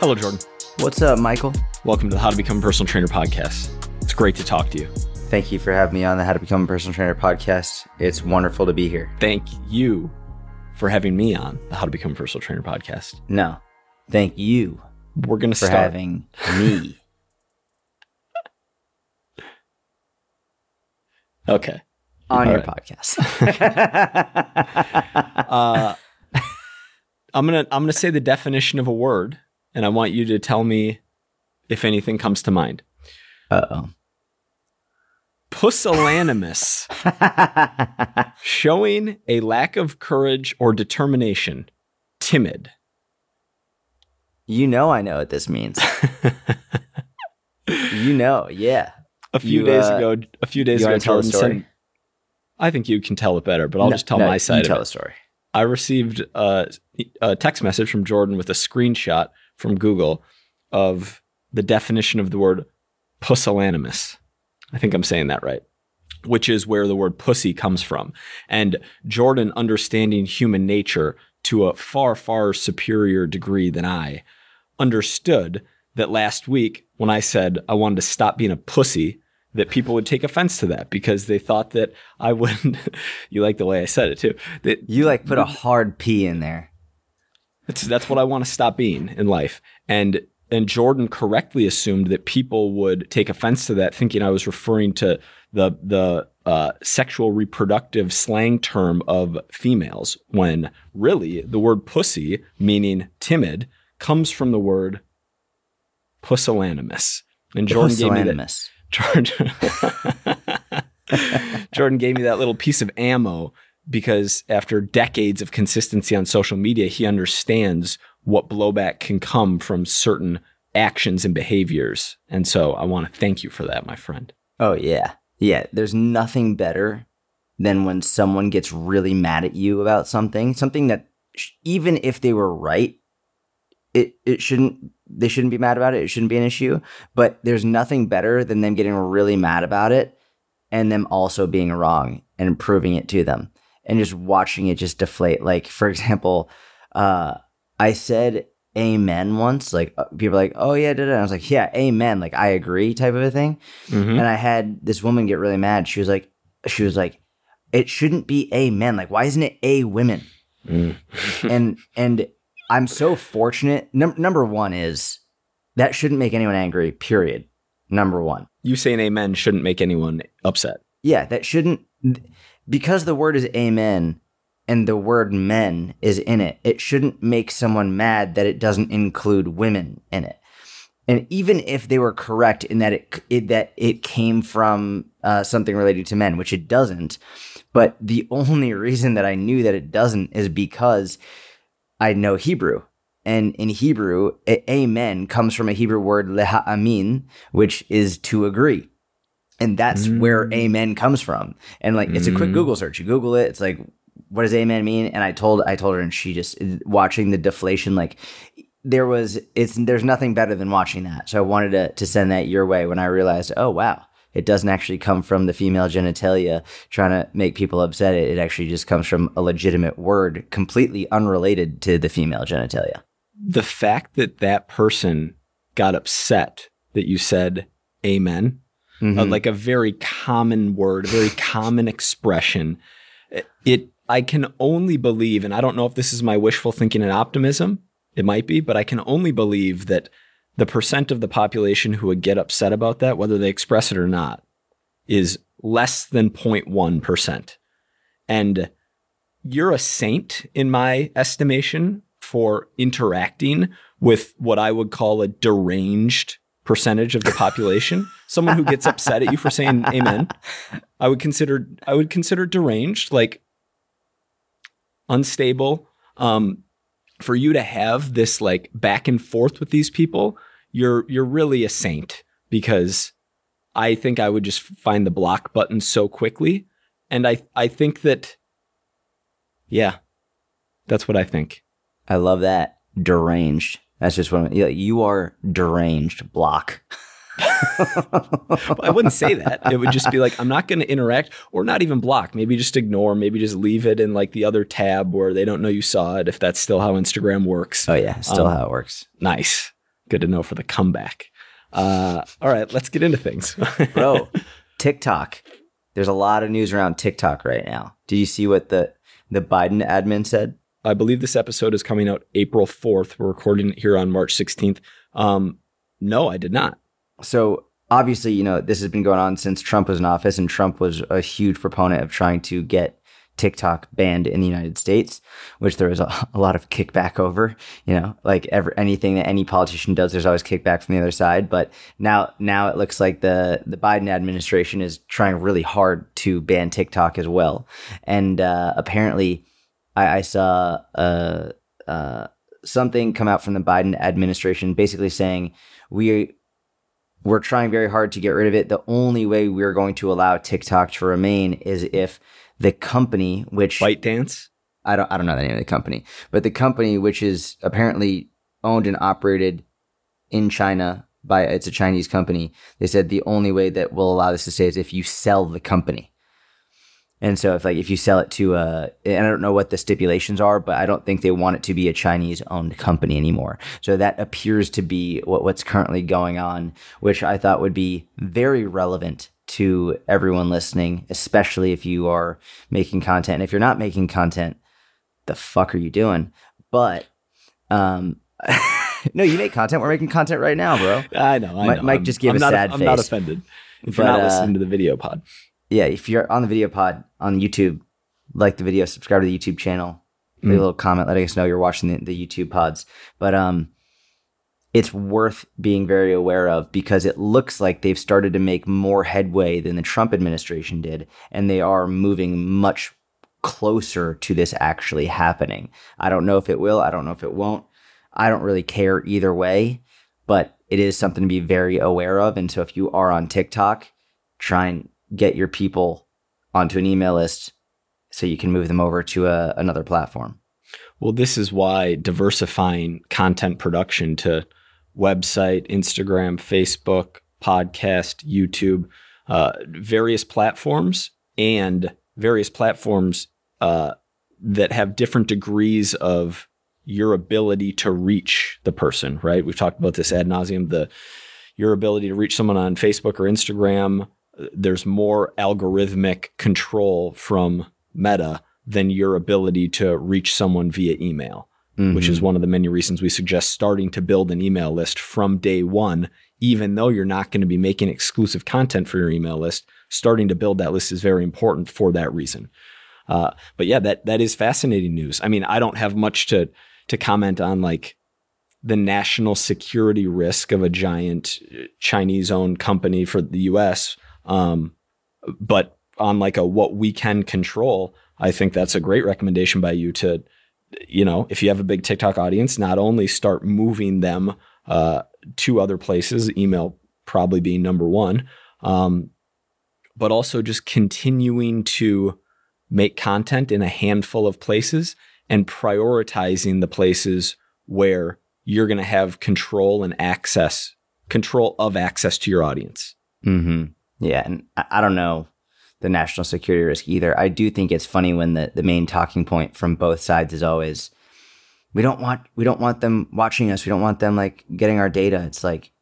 Hello, Jordan. What's up, Michael? Welcome to the How to Become a Personal Trainer podcast. It's great to talk to you. Thank you for having me on the How to Become a Personal Trainer podcast. It's wonderful to be here. Thank you for having me on the How to Become a Personal Trainer podcast. No, thank you We're going to for start. having me. okay. on All your right. podcast. Uh, I'm gonna I'm gonna say the definition of a word, and I want you to tell me if anything comes to mind. Uh oh. Pusillanimous, showing a lack of courage or determination, timid. you know, I know what this means. You know, yeah. A few You, days uh, ago, a few days ago, tell Jordan sent. I think you can tell it better, but I'll No, just tell no, my side Tell of the story. I received a, a text message from Jordan with a screenshot from Google of the definition of the word pusillanimous. I think I'm saying that right, which is where the word pussy comes from. And Jordan, understanding human nature to a far, far superior degree than I, understood that last week when I said I wanted to stop being a pussy, that people would take offense to that because they thought that I wouldn't. you like the way I said it too. That You like put a hard P in there. that's that's what I want to stop being in life. And and Jordan correctly assumed that people would take offense to that, thinking I was referring to the the uh, sexual reproductive slang term of females, when really the word pussy, meaning timid, comes from the word pusillanimous. And Jordan gave me that. Jordan, Jordan gave me that little piece of ammo because after decades of consistency on social media, he understands what blowback can come from certain actions and behaviors. And so I want to thank you for that, my friend. Oh yeah, yeah. There's nothing better than when someone gets really mad at you about something, something that sh- even if they were right, it it shouldn't they shouldn't be mad about it. It shouldn't be an issue. But there's nothing better than them getting really mad about it and them also being wrong and proving it to them and just watching it just deflate. Like for example, uh, I said amen once. Like uh, people are like, oh yeah, da, da. I was like, yeah, amen. Like I agree, type of a thing Mhm. and I had this woman get really mad. She was like, she was like, it shouldn't be a men. Like, why isn't it a women? Mm. and and I'm so fortunate. Num- number one is that shouldn't make anyone angry. Period. Number one. You saying amen shouldn't make anyone upset. Yeah, that shouldn't because the word is amen and the word men is in it. It shouldn't make someone mad that it doesn't include women in it. And even if they were correct in that it, it that it came from uh, something related to men, which it doesn't, but the only reason that I knew that it doesn't is because I know Hebrew. And in Hebrew, a- amen comes from a Hebrew word leha'amin, which is to agree. And that's where Mm. amen comes from. And like it's a quick Mm. Google search. You Google it, it's like, what does amen mean? And I told I told her and she just watching the deflation, like there was it's there's nothing better than watching that. So I wanted to to send that your way when I realized, oh wow, it doesn't actually come from the female genitalia trying to make people upset. It, actually just comes from a legitimate word completely unrelated to the female genitalia. The fact that that person got upset that you said amen uh, Mhm. like a very common word, a very common expression. It, I can only believe, and I don't know if this is my wishful thinking and optimism. It might be, but I can only believe that the percent of the population who would get upset about that, whether they express it or not, is less than 0.1%. And you're a saint in my estimation for interacting with what I would call a deranged percentage of the population. Someone who gets upset at you for saying amen. I would consider I would consider deranged, like unstable. Um, for you to have this like back and forth with these people, you're you're really a saint because I think I would just find the block button so quickly. And I I think that yeah, that's what I think. I love that deranged. That's just what I'm, yeah, you are deranged. Block. I wouldn't say that. It would just be like, I'm not going to interact or not even block. Maybe just ignore. Maybe just leave it in like the other tab where they don't know you saw it, if that's still how Instagram works. Oh, yeah. Still Um, how it works. Nice. Good to know for the comeback. Uh, all right, let's get into things. Bro, TikTok. There's a lot of news around TikTok right now. Do you see what the, the Biden admin said? I believe this episode is coming out April 4th. We're recording it here on March 16th. Um, no, I did not. So obviously, you know, this has been going on since Trump was in office, and Trump was a huge proponent of trying to get TikTok banned in the United States, which there was a, a lot of kickback over. You know, like ever anything that any politician does, there's always kickback from the other side. But now, now it looks like the the Biden administration is trying really hard to ban TikTok as well. And uh, apparently, I, I saw uh, uh, something come out from the Biden administration, basically saying we we're trying very hard to get rid of it. The only way we're going to allow TikTok to remain is if the company, which ByteDance? I don't I don't know the name of the company, but the company which is apparently owned and operated in China by it's a Chinese company. They said the only way that will allow this to stay is if you sell the company. And so if like if you sell it to a and I don't know what the stipulations are, but I don't think they want it to be a Chinese owned company anymore. So that appears to be what, what's currently going on, which I thought would be very relevant to everyone listening, especially if you are making content. And if you're not making content, the fuck are you doing? But um no, you make content. We're making content right now, bro. I know. I Mike- know. Mike I'm- just gave I'm a not, sad I'm not offended. If But, you're not uh, listening to the video pod, yeah, if you're on the video pod on YouTube, like the video, subscribe to the YouTube channel, leave Mm. a little comment letting us know you're watching the, the YouTube pods. But um, it's worth being very aware of because it looks like they've started to make more headway than the Trump administration did, and they are moving much closer to this actually happening. I don't know if it will. I don't know if it won't. I don't really care either way, but it is something to be very aware of. And so if you are on TikTok, try and get your people onto an email list so you can move them over to a, another platform. well, this is why diversifying content production to website, Instagram, Facebook, podcast, YouTube, uh, various platforms, and various platforms uh, that have different degrees of your ability to reach the person. Right? We've talked about this ad nauseum. The your ability to reach someone on Facebook or Instagram. uh, There's more algorithmic control from Meta than your ability to reach someone via email which Mm-hmm. is one of the many reasons we suggest starting to build an email list from day one, even though you're not going to be making exclusive content for your email list. Starting to build that list is very important for that reason. Uh, but yeah, that that is fascinating news. I mean, I don't have much to to comment on like the national security risk of a giant Chinese-owned company for the U.S. Um, but on like a what we can control, I think that's a great recommendation by you to you know, if you have a big TikTok audience, not only start moving them uh, to other places, email probably being number one, um, but also just continuing to make content in a handful of places and prioritizing the places where you're going to have control and access, control of access to your audience. Mm-hmm. Yeah, and I, I don't know the national security risk either. I do think it's funny when the, the main talking point from both sides is always we don't want we don't want them watching us. We don't want them like getting our data. It's like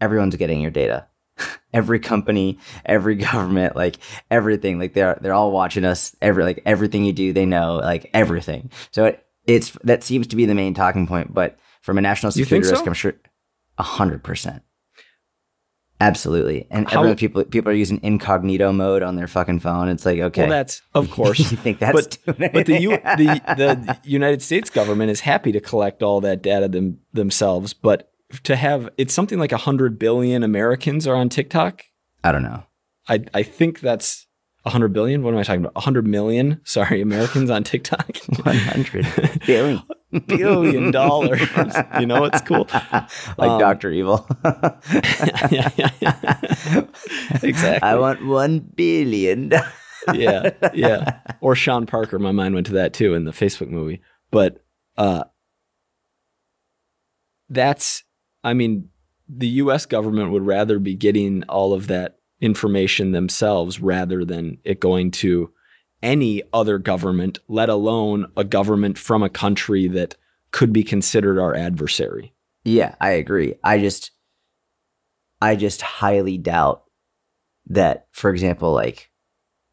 everyone's getting your data. Every company, every government, like everything, like they're they're all watching us. Every like everything you do, they know, like everything. So it, it's that seems to be the main talking point. But from a national security risk, so? I'm sure a hundred percent. Absolutely. And How- everyone, people people are using incognito mode on their fucking phone. It's like, okay. Well, that's of course. you think that's but doing but the, U, the the United States government is happy to collect all that data them, themselves, but to have it's something like hundred billion Americans are on TikTok. I don't know. I I think that's hundred billion. What am I talking about? hundred million? Sorry, Americans on TikTok. 100 billion. Billion dollars. you know, it's cool. like Um, Dr. Evil. yeah, yeah, yeah. exactly. I want 1 billion. yeah, yeah. Or Sean Parker. My mind went to that too in the Facebook movie. But uh, that's, I mean, the US government would rather be getting all of that information themselves rather than it going to any other government, let alone a government from a country that could be considered our adversary. Yeah, I agree. I just I just highly doubt that for example like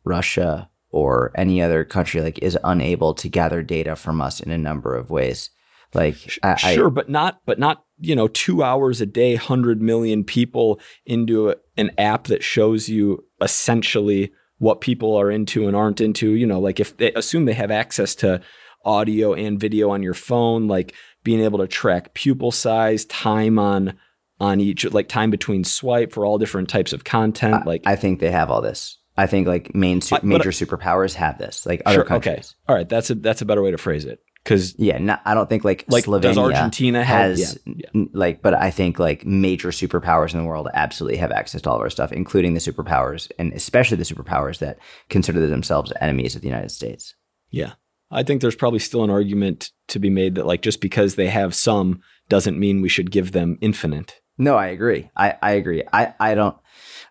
Russia or any other country like is unable to gather data from us in a number of ways. Like I, sure, I, but not but not you know two hours a day, hundred million people into a, an app that shows you essentially what people are into and aren't into. You know, like if they assume they have access to audio and video on your phone, like being able to track pupil size, time on on each like time between swipe for all different types of content. Like I think they have all this. I think like main su- major superpowers have this, like other sure, countries. Okay, all right, that's a that's a better way to phrase it. Because yeah, not, I don't think like like Slovenia does Argentina has yeah, yeah. like, but I think like major superpowers in the world absolutely have access to all of our stuff, including the superpowers and especially the superpowers that consider themselves enemies of the United States. Yeah, I think there's probably still an argument to be made that like just because they have some doesn't mean we should give them infinite. No, I agree. I, I agree. I, I don't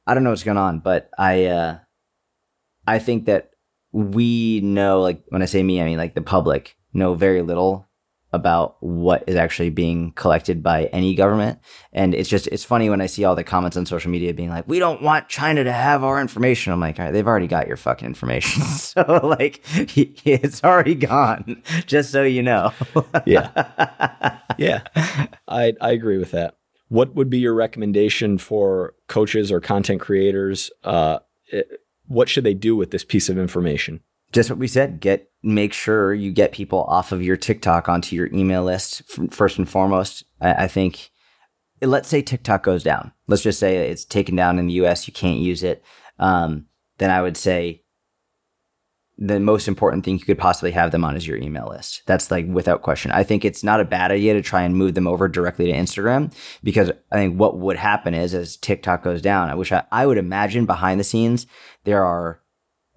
I don't know what's going on, but I uh I think that we know like when I say me, I mean like the public know very little about what is actually being collected by any government. And it's just, it's funny when I see all the comments on social media being like, we don't want China to have our information. I'm like, all right, they've already got your fucking information. so, like, it's already gone, just so you know. yeah. Yeah. I, I agree with that. What would be your recommendation for coaches or content creators? Uh, it, what should they do with this piece of information? Just what we said get make sure you get people off of your tiktok onto your email list first and foremost. I, I, think let's say tiktok goes down. Let's just say it's taken down in the us you can't use it. Um, then i would say the most important thing you could possibly have them on is your email list. That's like without question. I think it's not a bad idea to try and move them over directly to instagram because i think what would happen is as tiktok goes down which I, I would imagine behind the scenes there are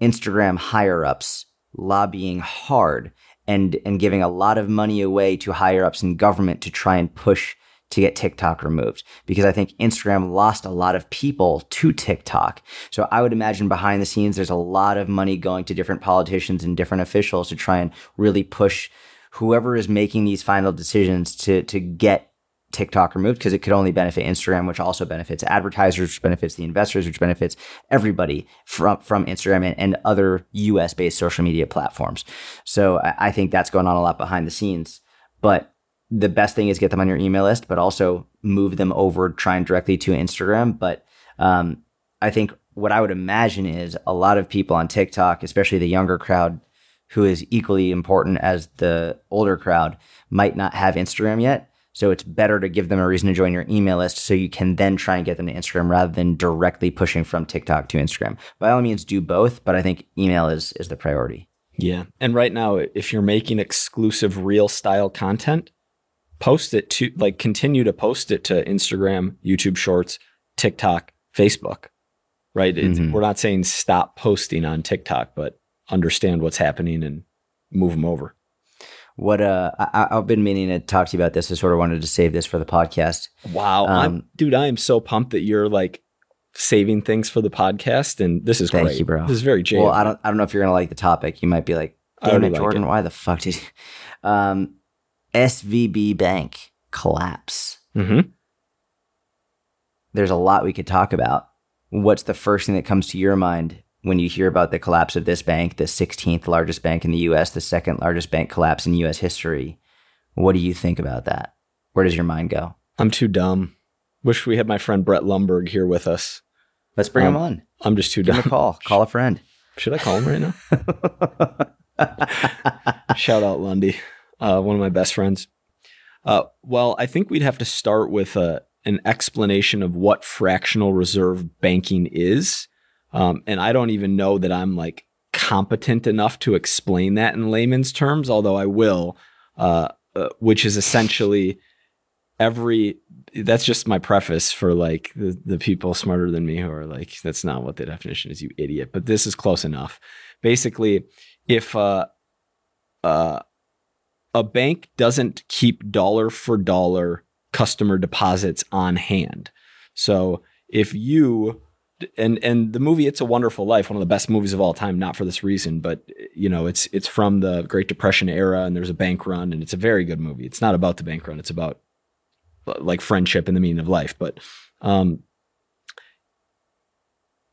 Instagram higher ups lobbying hard and and giving a lot of money away to higher ups in government to try and push to get TikTok removed because I think Instagram lost a lot of people to TikTok. So I would imagine behind the scenes there's a lot of money going to different politicians and different officials to try and really push whoever is making these final decisions to to get TikTok removed because it could only benefit Instagram, which also benefits advertisers, which benefits the investors, which benefits everybody from, from Instagram and, and other US based social media platforms. So I, I think that's going on a lot behind the scenes. But the best thing is get them on your email list, but also move them over, trying directly to Instagram. But um, I think what I would imagine is a lot of people on TikTok, especially the younger crowd, who is equally important as the older crowd, might not have Instagram yet. So it's better to give them a reason to join your email list so you can then try and get them to Instagram rather than directly pushing from TikTok to Instagram. By all means, do both, but I think email is is the priority. Yeah. And right now, if you're making exclusive real style content, post it to like continue to post it to Instagram, YouTube Shorts, TikTok, Facebook. Right. Mm-hmm. We're not saying stop posting on TikTok, but understand what's happening and move them over. What uh, I, have been meaning to talk to you about this. I sort of wanted to save this for the podcast. Wow, um, dude, I am so pumped that you're like saving things for the podcast, and this is thank great. you, bro. This is very Jay. Well, I don't, I don't know if you're gonna like the topic. You might be like, damn it, Jordan, it. why the fuck did? You? Um, SVB Bank collapse. Mm-hmm. There's a lot we could talk about. What's the first thing that comes to your mind when you hear about the collapse of this bank, the 16th largest bank in the US, the second largest bank collapse in US history, what do you think about that? Where does your mind go? I'm too dumb. Wish we had my friend Brett Lundberg here with us. Let's bring um, him on. I'm just too Give dumb. Call. Call a friend. Should I call him right now? Shout out Lundy, uh, one of my best friends. Uh, well, I think we'd have to start with a, uh, an explanation of what fractional reserve banking is um, and I don't even know that I'm like competent enough to explain that in layman's terms, although I will, uh, uh, which is essentially every that's just my preface for like the, the people smarter than me who are like that's not what the definition is you idiot but this is close enough basically if uh, uh, a bank doesn't keep dollar for dollar customer deposits on hand. So if you and and the movie It's a Wonderful Life, one of the best movies of all time, not for this reason, but you know, it's it's from the Great Depression era and there's a bank run and it's a very good movie. It's not about the bank run, it's about like friendship and the meaning of life. But um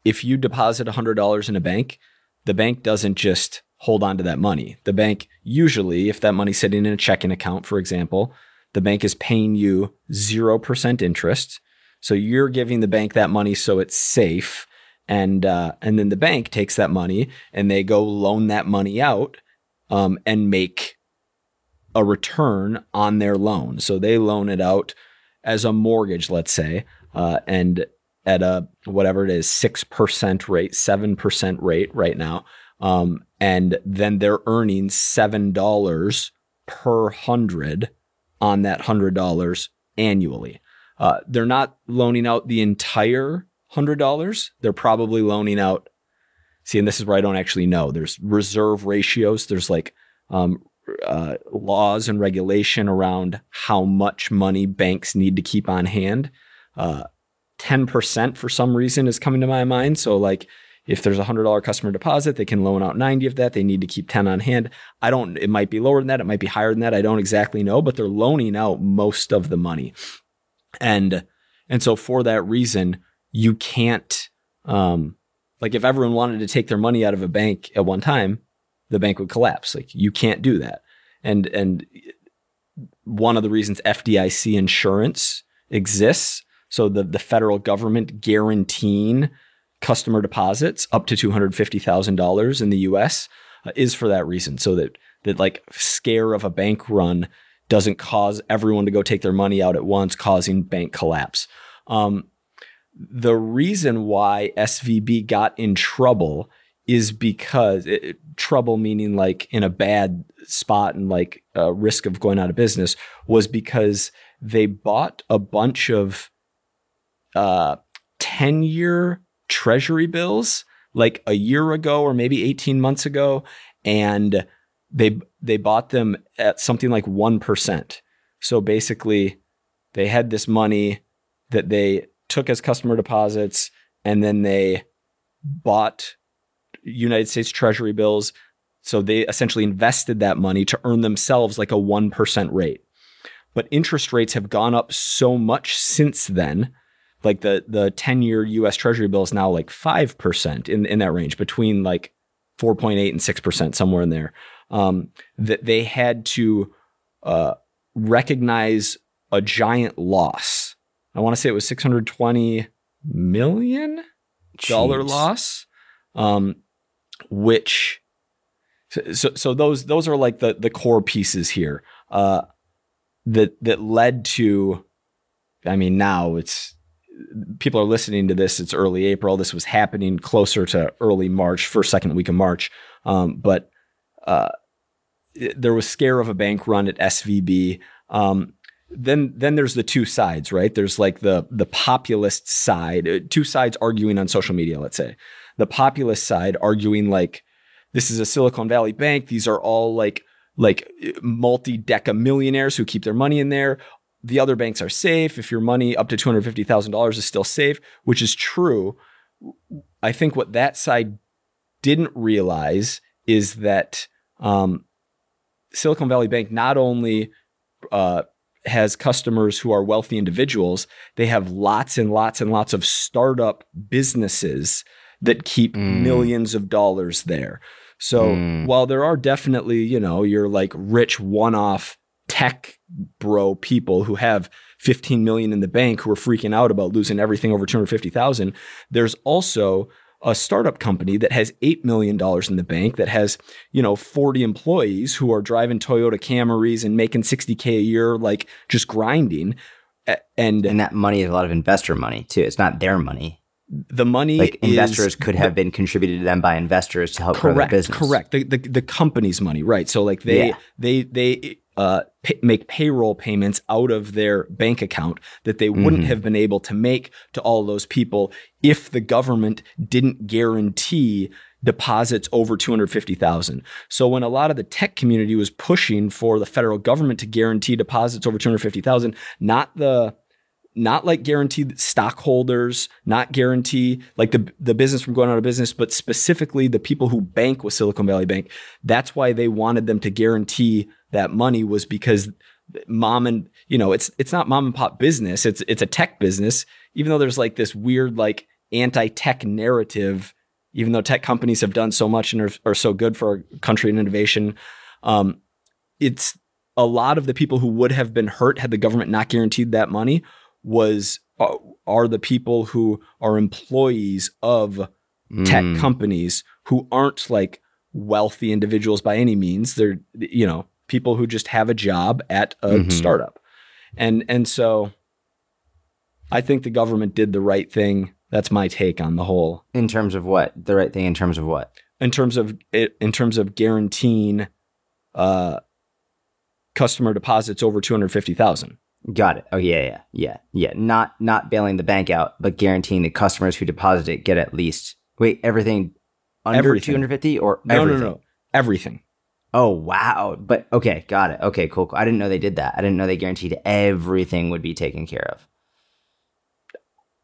if you deposit $100 in a bank, the bank doesn't just hold on to that money. The bank usually, if that money's sitting in a checking account, for example, the bank is paying you 0% interest. So you're giving the bank that money so it's safe. And, uh, and then the bank takes that money and they go loan that money out um, and make a return on their loan. So they loan it out as a mortgage, let's say, uh, and at a whatever it is, 6% rate, 7% rate right now. Um, and then they're earning $7 per hundred on that $100 annually. Uh, they're not loaning out the entire $100. They're probably loaning out, see, and this is where I don't actually know. There's reserve ratios, there's like um, uh, laws and regulation around how much money banks need to keep on hand. Uh, 10% for some reason is coming to my mind. So, like, if there's a hundred dollar customer deposit, they can loan out 90 of that. They need to keep 10 on hand. I don't, it might be lower than that. It might be higher than that. I don't exactly know, but they're loaning out most of the money. And, and so for that reason, you can't, um, like if everyone wanted to take their money out of a bank at one time, the bank would collapse. Like you can't do that. And, and one of the reasons FDIC insurance exists. So the, the federal government guaranteeing customer deposits up to $250,000 in the US uh, is for that reason. So that, that like scare of a bank run doesn't cause everyone to go take their money out at once, causing bank collapse. Um, the reason why SVB got in trouble is because it, trouble meaning like in a bad spot and like a risk of going out of business was because they bought a bunch of uh, 10 year treasury bills like a year ago or maybe 18 months ago and they they bought them at something like 1%. So basically they had this money that they took as customer deposits and then they bought United States treasury bills so they essentially invested that money to earn themselves like a 1% rate. But interest rates have gone up so much since then like the the 10 year US Treasury bill is now like 5% in, in that range, between like 4.8 and 6%, somewhere in there. Um, that they had to uh, recognize a giant loss. I want to say it was 620 million dollar loss, um, which so so those those are like the the core pieces here uh, that that led to. I mean, now it's people are listening to this, it's early April. This was happening closer to early March, first, second week of March. Um, but uh, there was scare of a bank run at SVB. Um, then, then there's the two sides, right? There's like the the populist side, uh, two sides arguing on social media. Let's say the populist side arguing like this is a Silicon Valley bank. These are all like like multi deca millionaires who keep their money in there the other banks are safe. If your money up to $250,000 is still safe, which is true. I think what that side didn't realize is that um, Silicon Valley Bank not only uh, has customers who are wealthy individuals, they have lots and lots and lots of startup businesses that keep mm. millions of dollars there. So mm. while there are definitely, you know, your like rich one off tech bro people who have 15 million in the bank who are freaking out about losing everything over 250,000. There's also a startup company that has $8 million in the bank that has, you know, 40 employees who are driving Toyota Camrys and making 60K a year, like just grinding. And, and that money is a lot of investor money too. It's not their money. The money like investors could have been contributed to them by investors to help correct, grow their business. Correct. The, the, the company's money, right? So like they yeah. they they uh, pay, make payroll payments out of their bank account that they wouldn't mm-hmm. have been able to make to all those people if the government didn't guarantee deposits over 250,000. So when a lot of the tech community was pushing for the federal government to guarantee deposits over 250,000, not the not like guarantee stockholders, not guarantee like the the business from going out of business, but specifically the people who bank with Silicon Valley Bank. That's why they wanted them to guarantee that money was because mom and you know it's it's not mom and pop business. It's it's a tech business. Even though there's like this weird like anti-tech narrative even though tech companies have done so much and are, are so good for our country and innovation, um, it's a lot of the people who would have been hurt had the government not guaranteed that money was uh, are the people who are employees of mm. tech companies who aren't like wealthy individuals by any means. They're you know people who just have a job at a mm-hmm. startup, and and so I think the government did the right thing that's my take on the whole. In terms of what? The right thing in terms of what? In terms of it, in terms of guaranteeing uh, customer deposits over 250,000. Got it. Oh yeah, yeah, yeah, yeah. Not not bailing the bank out, but guaranteeing the customers who deposit it get at least wait everything under everything. 250 or no, no, no, everything. Oh wow! But okay, got it. Okay, cool, cool. I didn't know they did that. I didn't know they guaranteed everything would be taken care of.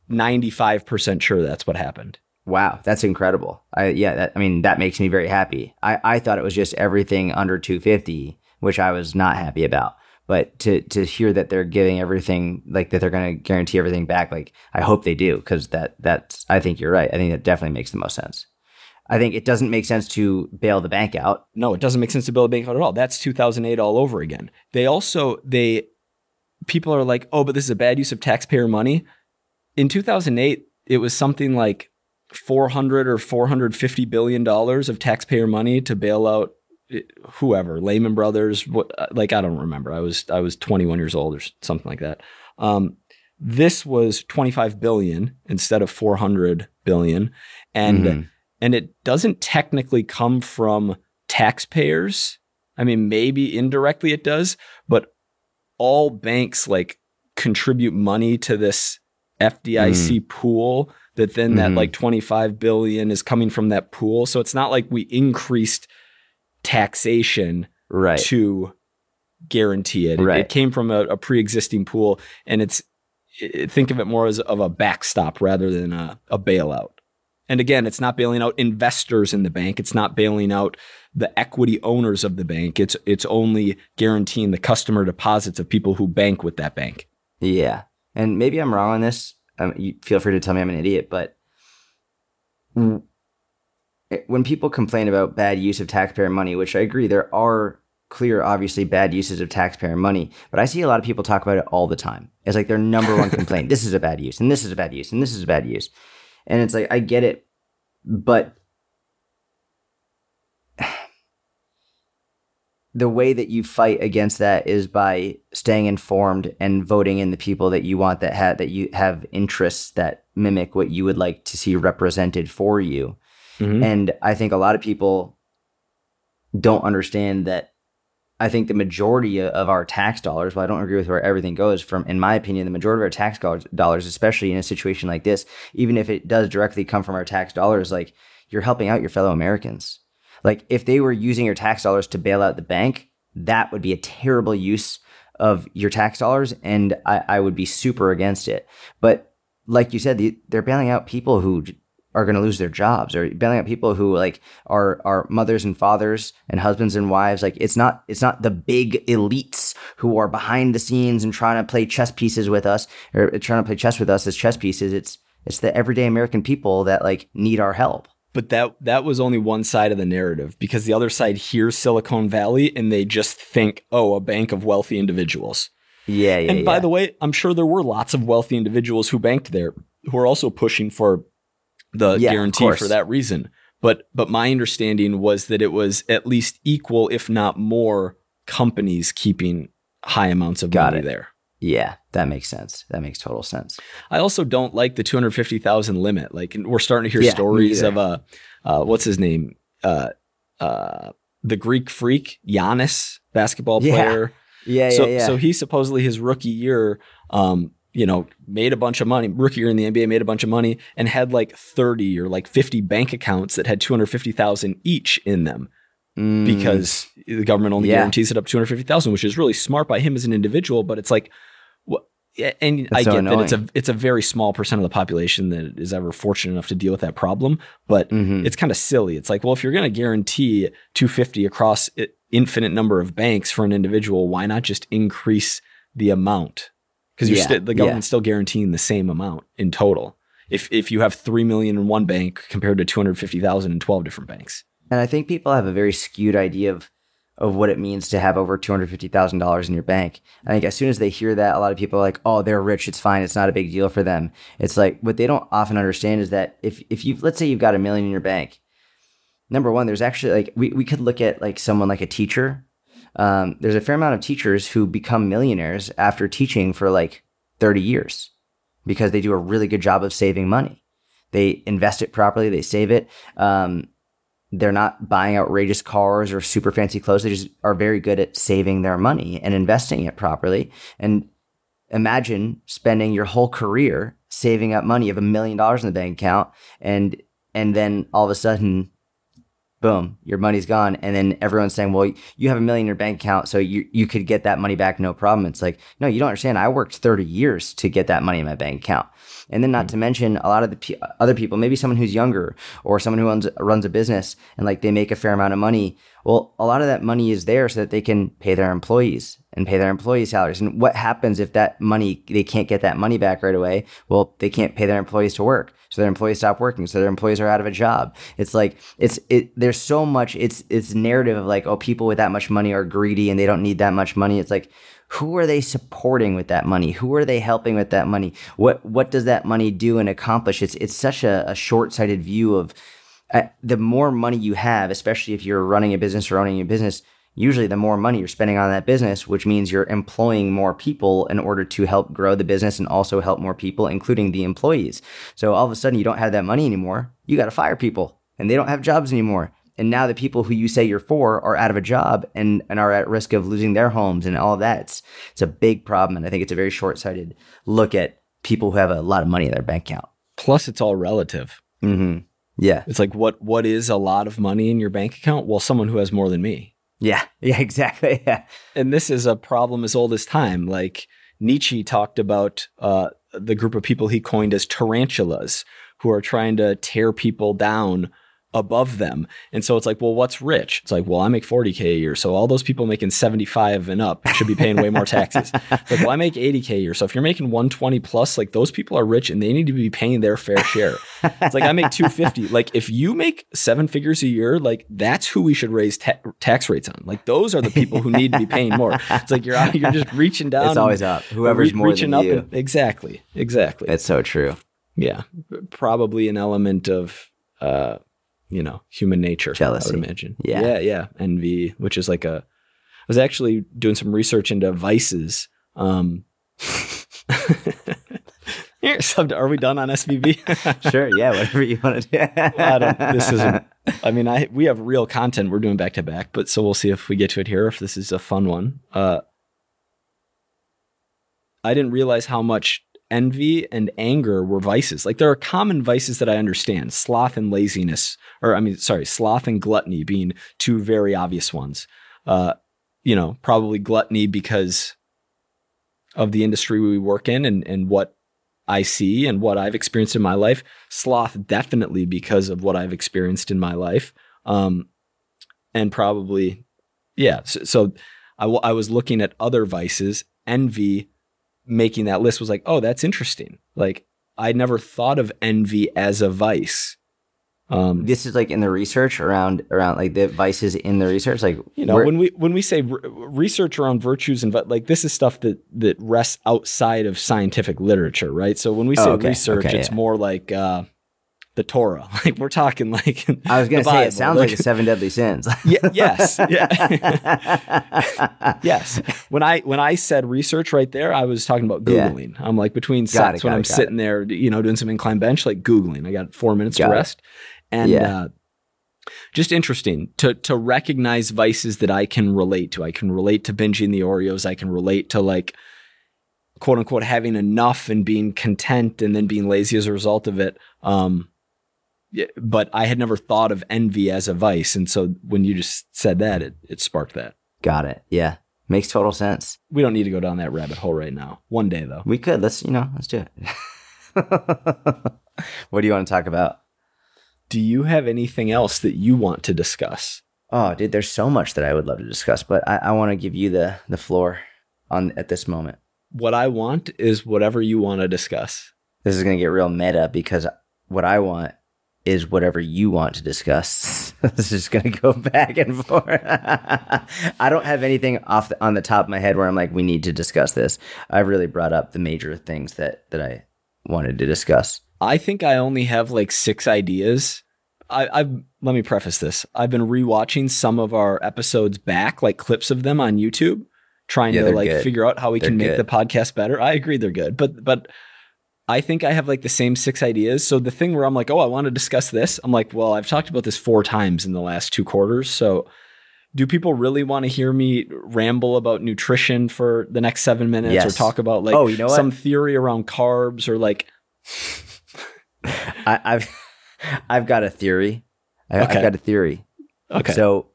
95% sure that's what happened. Wow, that's incredible. I yeah, that, I mean that makes me very happy. I I thought it was just everything under 250, which I was not happy about. But to to hear that they're giving everything like that they're going to guarantee everything back, like I hope they do because that that's I think you're right. I think that definitely makes the most sense. I think it doesn't make sense to bail the bank out. No, it doesn't make sense to bail the bank out at all. That's 2008 all over again. They also they people are like, "Oh, but this is a bad use of taxpayer money." in 2008, it was something like 400 or 450 billion dollars of taxpayer money to bail out eh, whoever, Lehman Brothers, what, uh, like I don't remember. I was I was 21 years old or something like that. Um, this was 25 billion instead of 400 billion, and mm-hmm. And it doesn't technically come from taxpayers. I mean, maybe indirectly it does, but all banks like contribute money to this FDIC mm. pool that then mm-hmm. that like 25 billion is coming from that pool. So it's not like we increased taxation right. to guarantee it. Right. It, it came from a, a, pre-existing pool and it's it, think of it more as of a backstop rather than a, a bailout. And again, it's not bailing out investors in the bank. It's not bailing out the equity owners of the bank. It's it's only guaranteeing the customer deposits of people who bank with that bank. Yeah and maybe I'm wrong on this. Um, you feel free to tell me I'm an idiot, but when people complain about bad use of taxpayer money, which I agree, there are clear, obviously bad uses of taxpayer money, but I see a lot of people talk about it all the time. It's like their number one complaint. This is a bad use, and this is a bad use, and this is a bad use. And it's like, I get it, but the way that you fight against that is by staying informed and voting in the people that you want that have that you have interests that mimic what you would like to see represented for you. Mm-hmm. And I think a lot of people don't understand that I think the majority of our tax dollars, well, I don't agree with where everything goes from, in my opinion, the majority of our tax dollars, especially in a situation like this, even if it does directly come from our tax dollars, like you're helping out your fellow Americans. Like if they were using your tax dollars to bail out the bank, that would be a terrible use of your tax dollars, and I, I would be super against it. But like you said, the, they're bailing out people who are going to lose their jobs or bailing out people who like are are mothers and fathers and husbands and wives like it's not it's not the big elites who are behind the scenes and trying to play chess pieces with us or trying to play chess with us as chess pieces it's it's the everyday american people that like need our help but that that was only one side of the narrative because the other side hears Silicon Valley and they just think, oh, a bank of wealthy individuals. Yeah, yeah. And by yeah. the way, I'm sure there were lots of wealthy individuals who banked there who are also pushing for the yeah, guarantee for that reason. But but my understanding was that it was at least equal, if not more, companies keeping high amounts of Got money it. there. Yeah, that makes sense. That makes total sense. I also don't like the 250,000 limit. Like we're starting to hear yeah, stories of uh, uh what's his name? Uh uh the Greek freak, Giannis, basketball player. Yeah, yeah, so, yeah. So he supposedly his rookie year um you know, made a bunch of money, rookie year in the NBA, made a bunch of money, and had like 30 or like 50 bank accounts that had 250,000 each in them Mm. because the government only Yeah. guarantees it up to 250,000, which is really smart by him as an individual. But it's like, what? And I so get that it's a it's a very small percent of the population that is ever fortunate enough to deal with that problem. But Mhm. it's kind of silly. It's like, well, if you're going to guarantee 250 across infinite number of banks for an individual, why not just increase the amount? Because you're Yeah, sti- the yeah. government's still guaranteeing the same amount in total. If if you have three million in one bank compared to 250,000 in 12 different banks. And I think people have a very skewed idea of of what it means to have over two hundred fifty thousand dollars in your bank. I think as soon as they hear that, a lot of people are like, "Oh, they're rich. It's fine. It's not a big deal for them." It's like what they don't often understand is that if if you let's say you've got a million in your bank, number one, there's actually like we we could look at like someone like a teacher. Um, there's a fair amount of teachers who become millionaires after teaching for like thirty years because they do a really good job of saving money. They invest it properly. They save it. Um, they're not buying outrageous cars or super fancy clothes. They just are very good at saving their money and investing it properly. And imagine spending your whole career saving up money of a million dollars in the bank account and and then all of a sudden boom your money's gone. And then everyone's saying well you have a million in your bank account so you you could get that money back no problem. It's like no you don't understand. I worked 30 years to get that money in my bank account. And then not hmm. to mention a lot of the pe- other people maybe someone who's younger or someone who runs, runs a business and like they make a fair amount of money. Well a lot of that money is there so that they can pay their employees and pay their employees salaries. And what happens if that money they can't get that money back right away? Well they can't pay their employees to work. So their employees stop working. So their employees are out of a job. It's like it's it there's so much it's it's narrative of like oh people with that much money are greedy and they don't need that much money. It's like who are they supporting with that money? Who are they helping with that money? What what does that money do and accomplish? It's it's such a, a short-sighted view of uh, the more money you have especially if you're running a business or owning a business usually the more money you're spending on that business, which means you're employing more people in order to help grow the business and also help more people, including the employees. So all of a sudden you don't have that money anymore. You got to fire people and they don't have jobs anymore. And now the people who you say you're for are out of a job and, and are at risk of losing their homes and all of that. It's, it's a big problem. And I think it's a very short sighted look at people who have a lot of money in their bank account. Plus, it's all relative. Mm-hmm. Yeah. It's like what what is a lot of money in your bank account? Well, someone who has more than me. Yeah. Yeah. Exactly. Yeah. And this is a problem as old as time. Like Nietzsche talked about uh, the group of people he coined as tarantulas, who are trying to tear people down above them. And so it's like, well, what's rich? It's like, well, I make 40K a year. So all those people making 75 and up should be paying way more taxes. Like, well, I make 80K a year. So if you're making 120 plus, like those people are rich and they need to be paying their fair share. It's like, I make 250. Like if you make seven figures a year, like that's who we should raise ta- tax rates on. Like those are the people who need to be paying more. It's like you're you're just reaching down. It's always up. Whoever's re- more reaching than up. you. and- exactly. Exactly. It's so true. Yeah, probably an element of, uh, you know, human nature. Jealousy. I would imagine. Yeah. yeah, yeah. Envy, which is like a. I was actually doing some research into vices. Um, here, so are we done on SVB? Sure. Yeah. Whatever you want to do. I. This isn't. I mean, I we have real content we're doing back to back, but so we'll see if we get to it here. If this is a fun one. Uh, I didn't realize how much envy and anger were vices. Like there are common vices that I understand: sloth and laziness, or I mean, sorry, sloth and gluttony being two very obvious ones. Uh, you know, probably gluttony because of the industry we work in and and what I see and what I've experienced in my life. Sloth definitely because of what I've experienced in my life. Um, and probably, yeah. So, so I, w- I was looking at other vices. Envy, making that list was like, oh, that's interesting. Like I never thought of envy as a vice. Um, this is like in the research around around like the vices in the research like you know when we when we say re- research around virtues and like this is stuff that that rests outside of scientific literature right so when we say Oh, okay, research okay, it's yeah. more like uh the torah like we're talking like i was gonna the say it sounds like, the seven deadly sins yeah, yes yeah yes when i when i said research right there i was talking about Yeah. googling i'm like between sets it, when i'm it, sitting there you know doing some incline bench like googling i got four minutes Got to it. rest and Yeah. uh just interesting to to recognize vices that I can relate to. I can relate to binging the Oreos. I can relate to like quote unquote having enough and being content and then being lazy as a result of it. Um, yeah, but I had never thought of envy as a vice, and so when you just said that, it it sparked that. Got it. Yeah. Makes total sense. We don't need to go down that rabbit hole right now. One day though. We could. Let's, you know, let's do it. what do you want to talk about? Do you have anything else that you want to discuss? Oh, dude, there's so much that I would love to discuss, but I, I want to give you the the floor on at this moment. What I want is whatever you want to discuss. This is gonna get real meta because what I want is whatever you want to discuss. this is going to go back and forth. I don't have anything off the, on the top of my head where I'm like, we need to discuss this. I've really brought up the major things that that I wanted to discuss. I think I only have like six ideas. I, I've let me preface this. I've been rewatching some of our episodes back, like clips of them on YouTube, trying Yeah, to like good. figure out how we They're can make good. the podcast better. I agree they're good, but but I think I have like the same six ideas. So the thing where I'm like, oh, I want to discuss this. I'm like, well, I've talked about this four times in the last two quarters. So do people really want to hear me ramble about nutrition for the next seven minutes or talk about like Oh, you know what? some theory around carbs or like I, I've I've got a theory. I, Okay. I've got a theory. okay. So,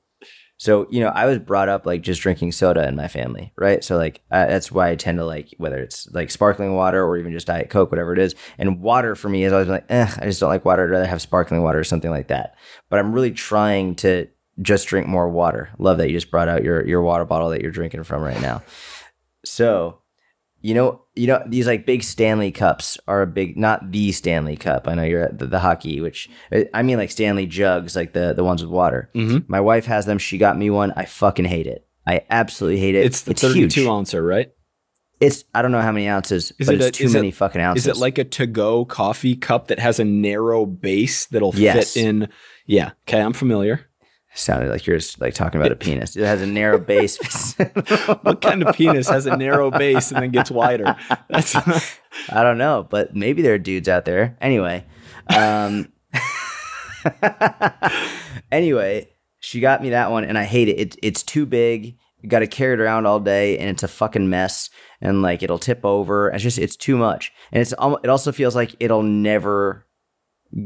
so you know, I was brought up like just drinking soda in my family, right? So like uh, that's why I tend to like whether it's like sparkling water or even just diet coke, whatever it is. And water for me is always like, eh, I just don't like water. I'd rather have sparkling water or something like that. But I'm really trying to just drink more water. Love that you just brought out your your water bottle that you're drinking from right now. So, you know, you know these like big Stanley cups are a big not the Stanley cup. I know you're at the, the hockey, which I mean like Stanley jugs, like the the ones with water. Mhm. My wife has them. She got me one. I fucking hate it. I absolutely hate it. It's the 32 huge. ouncer, right? It's I don't know how many ounces, Is but it it's a- too is it- many fucking ounces. Is it like a to-go coffee cup that has a narrow base that'll Yes. fit in? Yeah. Okay, I'm familiar. Sounded like you're just like talking about a penis? It has a narrow base. What kind of penis has a narrow base and then gets wider? That's I don't know, but maybe there are dudes out there. Anyway, um, anyway, she got me that one, and I hate it. it it's too big. You got to carry it around all day, and it's a fucking mess. And like it'll tip over. It's just it's too much, and it's it also feels like it'll never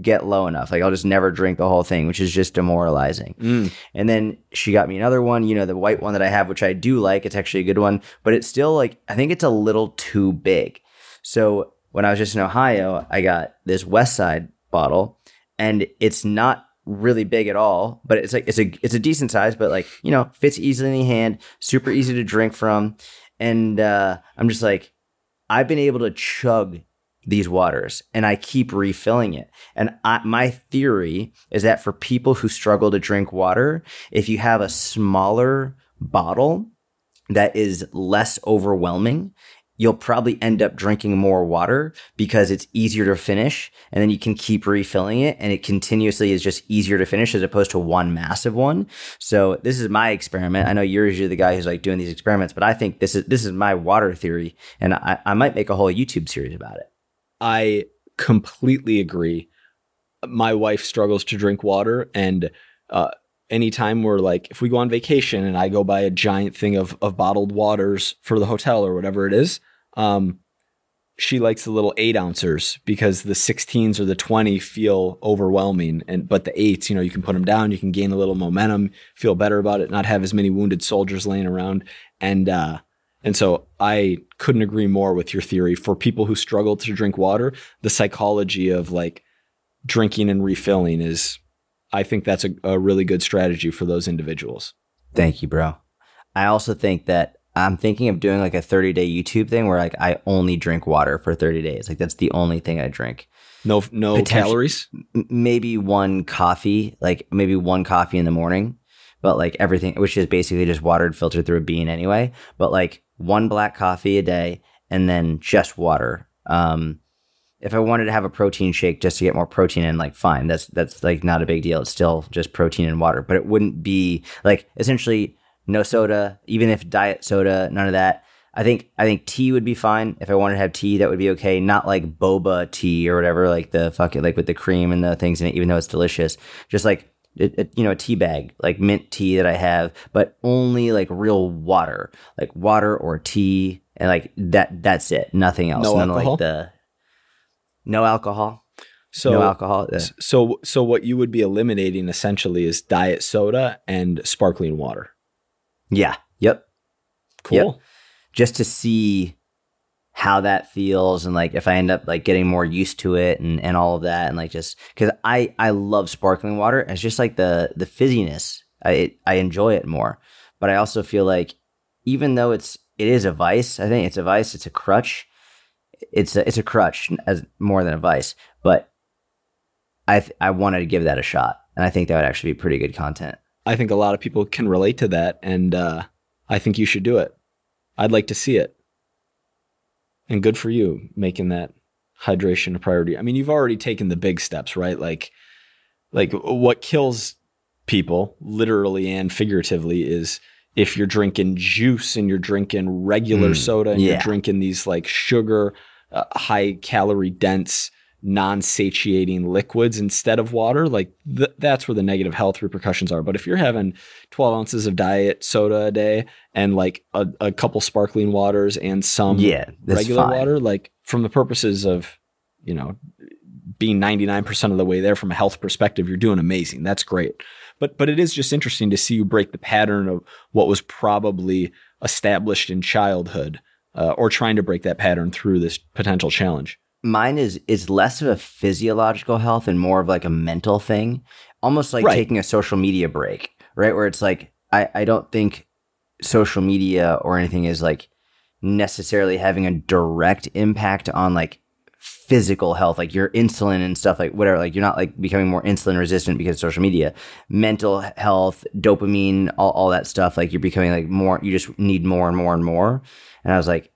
get low enough. Like I'll just never drink the whole thing, which is just demoralizing. Mm. And then she got me another one, you know, the white one that I have, which I do like. It's actually a good one, but it's still like, I think it's a little too big. So when I was just in Ohio, I got this West Side bottle and it's not really big at all, but it's like, it's a, it's a decent size, but like, you know, fits easily in the hand, super easy to drink from. And, uh, I'm just like, I've been able to chug these waters and I keep refilling it. And I, my theory is that for people who struggle to drink water, if you have a smaller bottle that is less overwhelming, you'll probably end up drinking more water because it's easier to finish and then you can keep refilling it and it continuously is just easier to finish as opposed to one massive one. So this is my experiment. I know you're usually the guy who's like doing these experiments, but I think this is this is my water theory and I, I might make a whole YouTube series about it. I completely agree. My wife struggles to drink water, and uh, anytime we're like, if we go on vacation and I go buy a giant thing of of bottled waters for the hotel or whatever it is, um, she likes the little eight ouncers because the 16s or the 20 feel overwhelming, and but the eights, you know, you can put them down, you can gain a little momentum, feel better about it, not have as many wounded soldiers laying around, and uh, and so I couldn't agree more with your theory. For people who struggle to drink water, the psychology of like drinking and refilling is, I think that's a, a really good strategy for those individuals. Thank you, bro. I also think that I'm thinking of doing like a 30 day YouTube thing where like I only drink water for 30 days. Like that's the only thing I drink. No, no calories. Maybe one coffee, like maybe one coffee in the morning, but like everything, which is basically just watered filtered through a bean anyway. But like one black coffee a day and then just water. Um, if I wanted to have a protein shake just to get more protein in, like fine, that's that's like not a big deal. It's still just protein and water, but it wouldn't be like essentially no soda, even if diet soda, none of that. I think I think tea would be fine. If I wanted to have tea, that would be okay. Not like boba tea or whatever, like the fucking like with the cream and the things in it, even though it's delicious. Just like it, it- you know, a tea bag, like mint tea that I have, but only like real water, like water or tea and like that that's it nothing else No none alcohol? like the no alcohol So no alcohol so so what you would be eliminating essentially is diet soda and sparkling water. yeah yep Cool. Yep. just to see how that feels and like if I end up like getting more used to it and, and all of that and like just because I I love sparkling water. It's just like the the fizziness. I it, I enjoy it more. But I also feel like even though it's it is a vice I think it's a vice it's a crutch. It's a it's a crutch as more than a vice. But I th- I wanted to give that a shot. And I think that would actually be pretty good content. I think a lot of people can relate to that, and uh, I think you should do it. I'd like to see it. And good for you making that hydration a priority. I mean, you've already taken the big steps, right? Like, like what kills people, literally and figuratively, is if you're drinking juice and you're drinking regular Mm, soda and you're drinking these like sugar, uh, high calorie dense non-satiating liquids instead of water like th- that's where the negative health repercussions are. But if you're having 12 ounces of diet soda a day and like a, a couple sparkling waters and some yeah regular fine. water like from the purposes of you know being 99% of the way there from a health perspective you're doing amazing. That's great. But but it is just interesting to see you break the pattern of what was probably established in childhood uh, or trying to break that pattern through this potential challenge mine is is less of a physiological health and more of like a mental thing almost like Right. taking a social media break right? Where it's like i i don't think social media or anything is like necessarily having a direct impact on like physical health like your insulin and stuff like whatever like you're not like becoming more insulin resistant because of social media. Mental health dopamine all, all that stuff like you're becoming like more you just need more and more and more. And i was like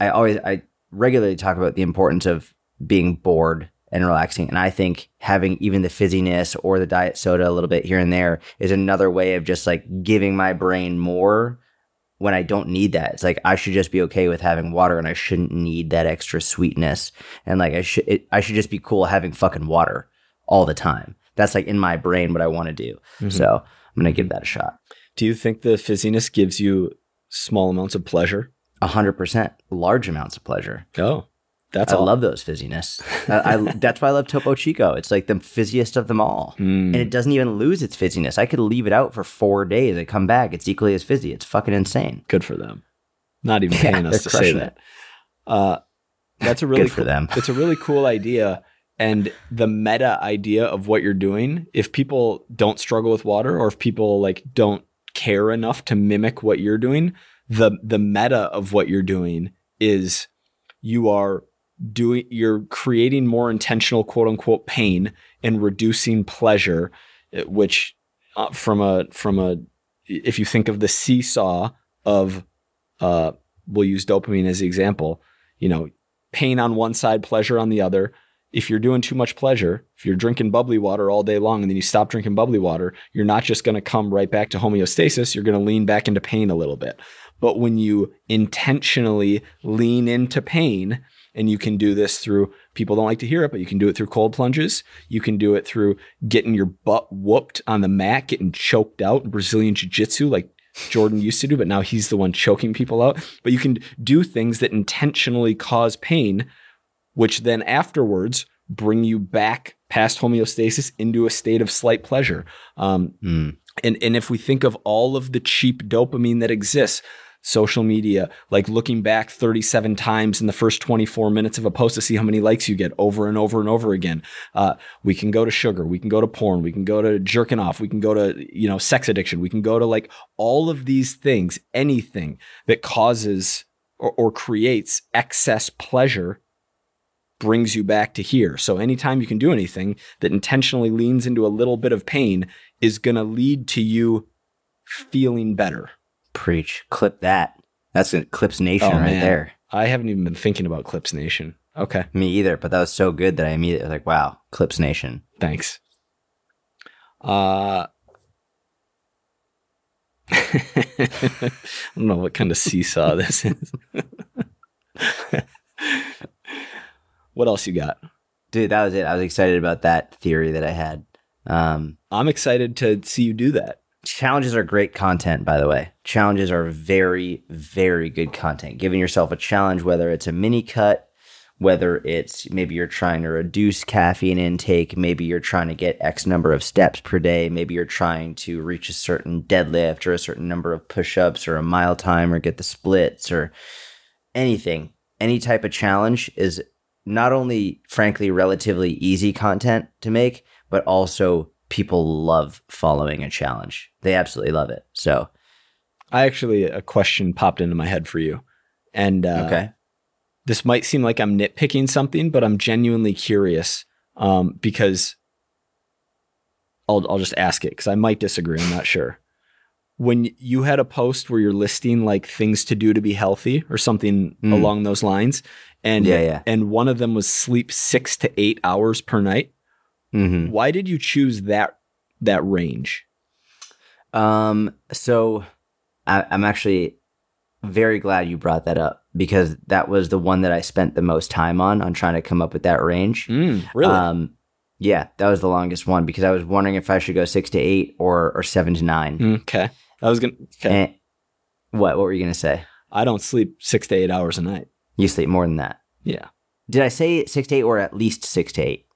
i always i regularly talk about the importance of being bored and relaxing. And I think having even the fizziness or the diet soda a little bit here and there is another way of just like giving my brain more when I don't need that. It's like I should just be okay with having water and I shouldn't need that extra sweetness. And like I should it, I should just be cool having fucking water all the time. That's like in my brain what I want to do. Mhm. So I'm going to give that a shot. do you think the fizziness gives you small amounts of pleasure 100% large amounts of pleasure. oh that's I all love those fizziness. I, I, that's why I love Topo Chico. It's like the fizziest of them all. Mm. And it doesn't even lose its fizziness. I could leave it out for four days. I come back, it's equally as fizzy. It's fucking insane. good for them not even Yeah, paying us to say that uh, that's a really Good for cool, them. it's a really cool idea and the meta idea of what you're doing if people don't struggle with water or if people like don't care enough to mimic what you're doing the the meta of what you're doing is you are doing you're creating more intentional quote unquote pain and reducing pleasure eh, which uh, from a from a if you think of the seesaw of uh we'll use dopamine as the example you know pain on one side pleasure on the other. If you're doing too much pleasure if you're drinking bubbly water all day long and then you stop drinking bubbly water you're not just going to come right back to homeostasis you're going to lean back into pain a little bit but when you intentionally lean into pain and you can do this through people don't like to hear it but you can do it through cold plunges. You can do it through getting your butt whooped on the mat getting choked out. In brazilian jiu-jitsu like jordan used to do but now he's the one choking people out. But you can do things that intentionally cause pain which then afterwards bring you back past homeostasis into a state of slight pleasure. Um, Mm. and and if we think of all of the cheap dopamine that exists social media like looking back 37 times in the first 24 minutes of a post to see how many likes you get over and over and over again uh, we can go to sugar we can go to porn we can go to jerking off we can go to you know sex addiction we can go to like all of these things anything that causes or, or creates excess pleasure brings you back to here so anytime you can do anything that intentionally leans into a little bit of pain is going to lead to you feeling better. Preach. Clip that. That's a Clips Nation Oh, right man. there. I haven't even been thinking about Clips Nation. Okay, Me either, but that was so good that I immediately was like, wow, Clips Nation. thanks. Uh I don't know what kind of seesaw this is. what else you got? Dude, that was it. I was excited about that theory that I had. Um, I'm excited to see you do that. Challenges are great content, by the way. Challenges are very, very good content. Giving yourself a challenge, whether it's a mini cut, whether it's maybe you're trying to reduce caffeine intake, maybe you're trying to get X number of steps per day, maybe you're trying to reach a certain deadlift or a certain number of push ups or a mile time or get the splits or anything. Any type of challenge is not only, frankly, relatively easy content to make, but also people love following a challenge. They absolutely love it. So, I actually a question popped into my head for you, and uh, okay. this might seem like I'm nitpicking something, but I'm genuinely curious um, because I'll I'll just ask it because I might disagree. I'm not sure. When you had a post where you're listing like things to do to be healthy or something Mm. along those lines, and Yeah, yeah. and one of them was sleep six to eight hours per night. Mm-hmm. Why did you choose that that range? Um, so I, I'm actually very glad you brought that up because that was the one that I spent the most time on on trying to come up with that range. Mm, really? Um, yeah, that was the longest one because I was wondering if I should go six to eight or or seven to nine. okay. I was gonna. Okay. And what what were you gonna say? I don't sleep six to eight hours a night. You sleep more than that. Yeah. Did I say six to eight or at least six to eight?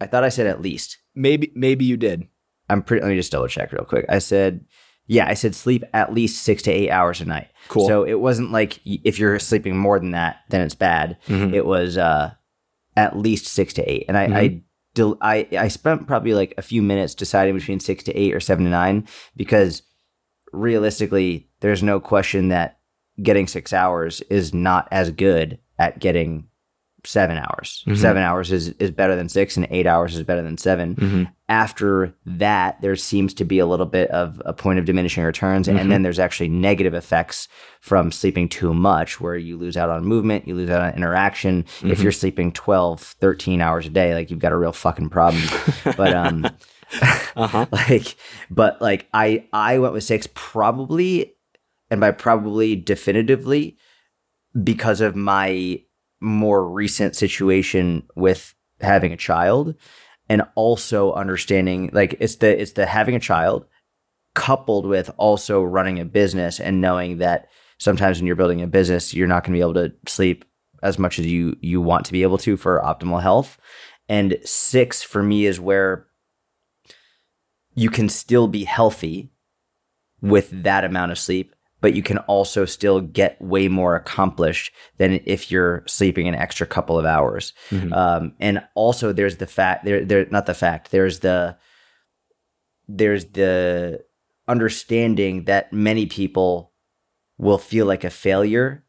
I thought I said at least. Maybe maybe you did. I'm pretty. Let me just double check real quick. I said, yeah, I said sleep at least six to eight hours a night. Cool. So it wasn't like if you're sleeping more than that, then it's bad. Mhm. It was uh, at least six to eight, and I, I, del- I, I spent probably like a few minutes deciding between six to eight or seven to nine because realistically, there's no question that getting six hours is not as good at getting seven hours. Mhm. Seven hours is is better than six, and eight hours is better than seven Mhm. after that, there seems to be a little bit of a point of diminishing returns. Mhm. And then there's actually negative effects from sleeping too much, where you lose out on movement, you lose out on interaction. If Mhm. you're sleeping 12, 13 hours a day, like you've got a real fucking problem. but, um, Uh-huh. like, but like I, I went with six probably, and by probably definitively, because of my more recent situation with having a child and also understanding like it's the it's the having a child coupled with also running a business and knowing that sometimes when you're building a business you're not going to be able to sleep as much as you you want to be able to for optimal health. And 6 for me is where you can still be healthy with that amount of sleep but you can also still get way more accomplished than if you're sleeping an extra couple of hours. Mhm. Um, and also, there's the fact there, there, not the fact. There's the there's the understanding that many people will feel like a failure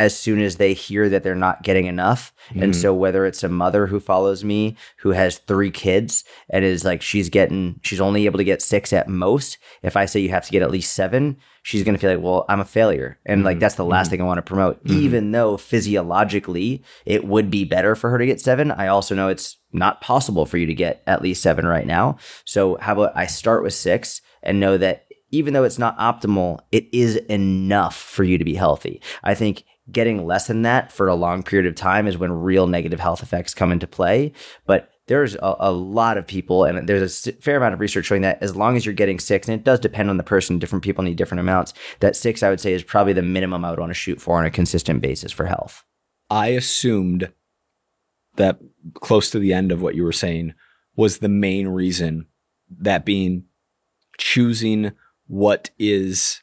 as soon as they hear that they're not getting enough. And Mhm. so whether it's a mother who follows me who has three kids and is like she's getting she's only able to get six at most, if I say you have to get at least seven, she's gonna feel like, well, I'm a failure. And like Mhm. that's the last thing I want to promote. Mhm. Even though physiologically it would be better for her to get seven, I also know it's not possible for you to get at least seven right now. So how about I start with six and know that even though it's not optimal, it is enough for you to be healthy. I think getting less than that for a long period of time is when real negative health effects come into play. But there's a, a lot of people, and there's a fair amount of research showing that as long as you're getting six, and it does depend on the person, different people need different amounts, that six, I would say, is probably the minimum I would want to shoot for on a consistent basis for health. I assumed that close to the end of what you were saying was the main reason that being choosing what is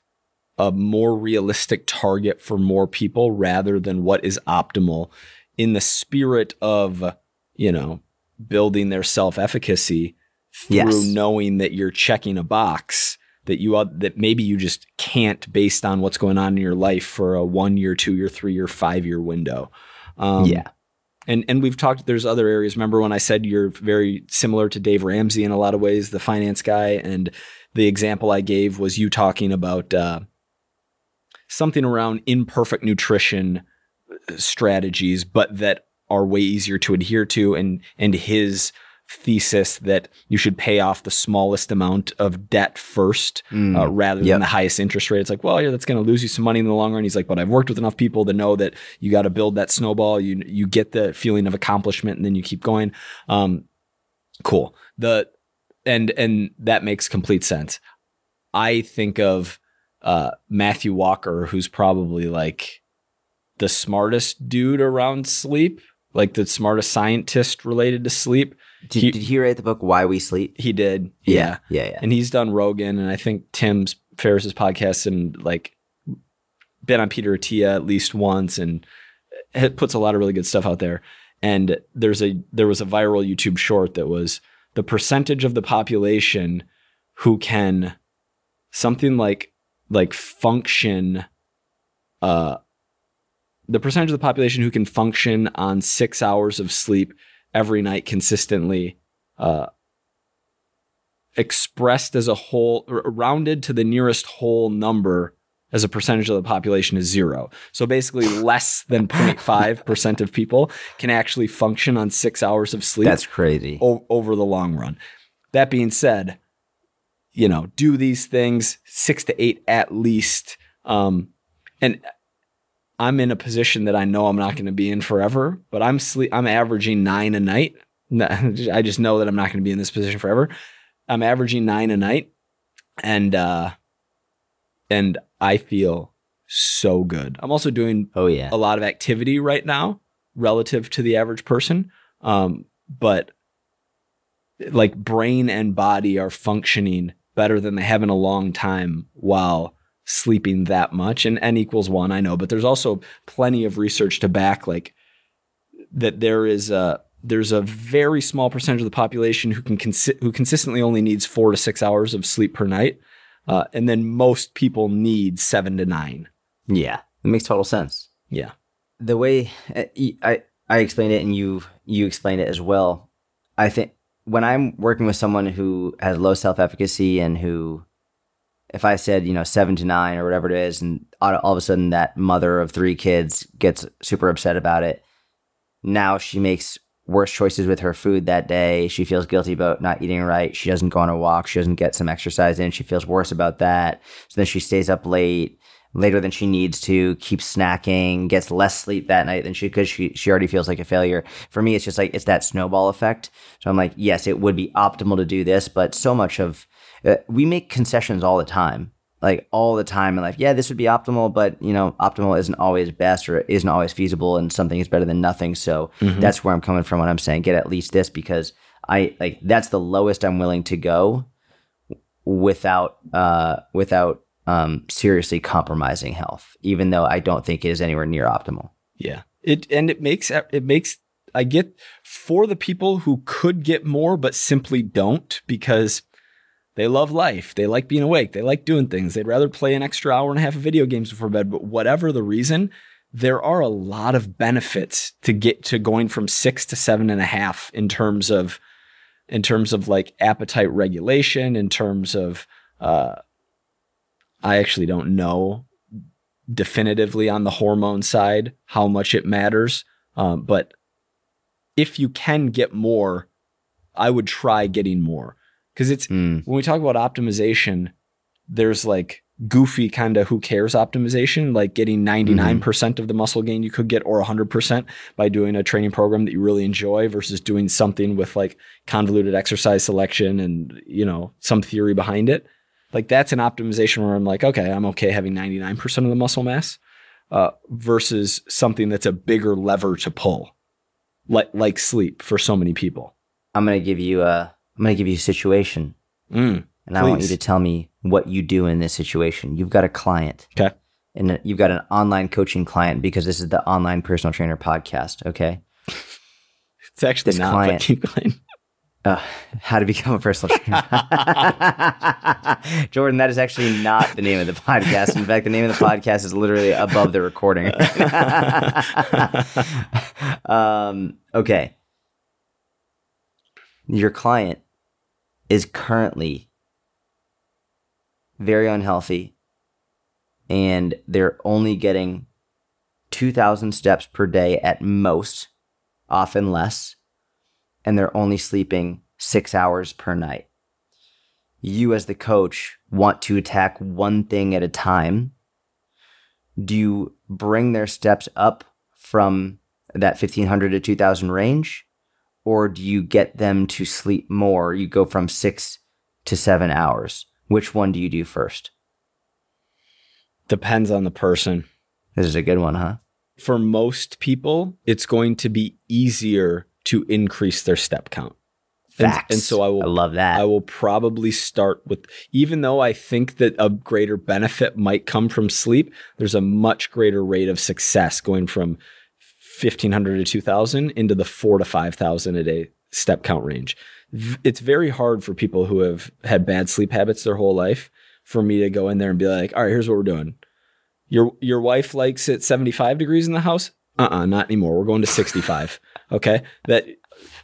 a more realistic target for more people rather than what is optimal in the spirit of, you know, building their self-efficacy through Yes. knowing that you're checking a box that you that maybe you just can't based on what's going on in your life for a one year, two year, three year, five year window. Um, yeah. and and we've talked. There's other areas. Remember when I said you're very similar to Dave Ramsey in a lot of ways, the finance guy, and the example I gave was you talking about uh, something around imperfect nutrition uh, strategies, but that are way easier to adhere to, and and his thesis that you should pay off the smallest amount of debt first Mm. uh, rather Yep. than the highest interest rate. It's like, well, yeah, that's going to lose you some money in the long run. He's like, but I've worked with enough people to know that you got to build that snowball. You you get the feeling of accomplishment, and then you keep going. Um, cool. The and and that makes complete sense. I think of uh, Matthew Walker, who's probably like the smartest dude around sleep, like the smartest scientist related to sleep. Did He- did he write the book Why We Sleep? He did, yeah. Yeah, yeah. And he's done Rogan and I think Tim's Ferriss's podcast and like been on Peter Attia at least once and it puts a lot of really good stuff out there. And there's a there was a viral YouTube short that was the percentage of the population who can something like like function uh the percentage of the population who can function on 6 hours of sleep every night consistently uh expressed as a whole, rounded to the nearest whole number as a percentage of the population is zero. So basically, less than 0.5% of people can actually function on six hours of sleep That's crazy. o- over the long run. That being said, you know, do these things six to eight at least. Um, and I'm in a position that I know I'm not going to be in forever, but I'm sleep. I'm averaging nine a night. I just know that I'm not going to be in this position forever. I'm averaging nine a night, and uh, and I feel so good. I'm also doing Oh yeah. a lot of activity right now relative to the average person. Um, but like brain and body are functioning better than they have in a long time while sleeping that much. And n equals one, I know, but there's also plenty of research to back like that there is a there's a very small percentage of the population who can consi- who consistently only needs four to six hours of sleep per night, uh, and then most people need seven to nine. Yeah. It makes total sense. Yeah. the way I I explained it and you you explained it as well. I think when I'm working with someone who has low self efficacy and who, if I said you know seven to nine or whatever it is, and all, all of a sudden that mother of three kids gets super upset about it, now she makes worse choices with her food that day. She feels guilty about not eating right. She doesn't go on a walk. She doesn't get some exercise in. She feels worse about that. So then she stays up late later than she needs to, keeps snacking, gets less sleep that night than she because she she already feels like a failure. For me, it's just like it's that snowball effect. So I'm like, yes, it would be optimal to do this, but so much of uh, we make concessions all the time. Like all the time in life, yeah, this would be optimal, but you know, optimal isn't always best or isn't always feasible, and something is better than nothing. So Mhm. that's where I'm coming from when I'm saying get at least this because I like that's the lowest I'm willing to go without uh without um seriously compromising health even though I don't think it is anywhere near optimal. Yeah. It and it makes it makes I get for the people who could get more but simply don't because they love life. They like being awake. They like doing things. They'd rather play an extra hour and a half of video games before bed. But whatever the reason, there are a lot of benefits to get to going from six to seven and a half in terms of in terms of like appetite regulation, in terms of uh I actually don't know definitively on the hormone side how much it matters. Um, but if you can get more, I would try getting more because it's Mm. when we talk about optimization, there's like goofy kind of who cares optimization, like getting 99% of the muscle gain you could get or 100% by doing a training program that you really enjoy versus doing something with like convoluted exercise selection and, you know, some theory behind it. Like that's an optimization where I'm like, okay, I'm okay having 99% of the muscle mass uh, versus something that's a bigger lever to pull, like like sleep for so many people. I'm going to give you a I'm going to give you a situation Mm, and I want you to tell me what you do in this situation. You've got a client. Okay. And you've got an online coaching client because this is the online personal trainer podcast, okay? it's actually This not. client- But keep going. Uh, how to become a personal trainer. Jordan, that is actually not the name of the podcast. In fact, the name of the podcast is literally above the recording. um, okay. Your client is currently very unhealthy and they're only getting 2,000 steps per day at most, often less and they're only sleeping six hours per night. You, as the coach, want to attack one thing at a time. Do you bring their steps up from that 1500 to 2000 range? Or do you get them to sleep more? You go from six to seven hours. which one do you do first? Depends on the person. This is a good one, huh? For most people, it's going to be easier to increase their step count. And, Facts. and so I will I love that. I will probably start with, even though I think that a greater benefit might come from sleep, there's a much greater rate of success going from 1500 to 2000 into the four to 5000 a day step count range. It's very hard for people who have had bad sleep habits their whole life for me to go in there and be like, all right, here's what we're doing. Your, your wife likes it 75 degrees in the house? Uh-uh, not anymore. We're going to 65. Okay. That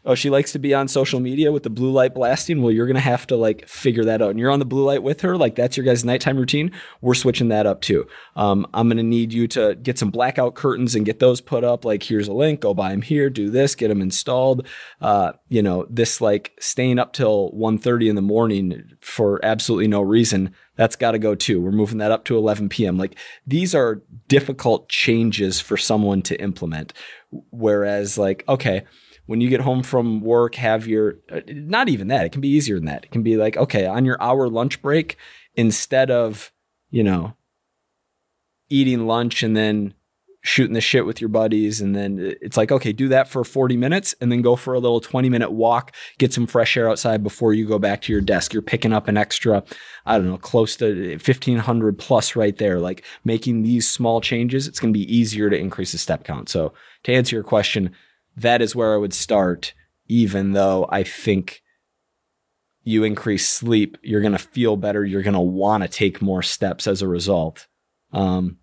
oh, she likes to be on social media with the blue light blasting. Well, you're going to have to like figure that out. And you're on the blue light with her. Like that's your guys' nighttime routine. We're switching that up too. Um, I'm going to need you to get some blackout curtains and get those put up. Like here's a link. Go buy them here. Do this. Get them installed. Uh, you know, this like staying up till 1.30 in the morning for absolutely no reason. That's got to go too. We're moving that up to 11 p.m. Like these are difficult changes for someone to implement. Whereas like, okay, when you get home from work, have your uh, not even that. It can be easier than that. It can be like, okay, on your hour lunch break, instead of you know eating lunch and then shooting the shit with your buddies, and then it's like, okay, do that for 40 minutes, and then go for a little 20 minute walk, get some fresh air outside before you go back to your desk. You're picking up an extra, I don't know, close to 1500 plus right there. Like making these small changes, it's going to be easier to increase the step count. So to answer your question that is where I would start, even though I think you increase sleep, you're going to feel better. You're going to want to take more steps as a result. Um,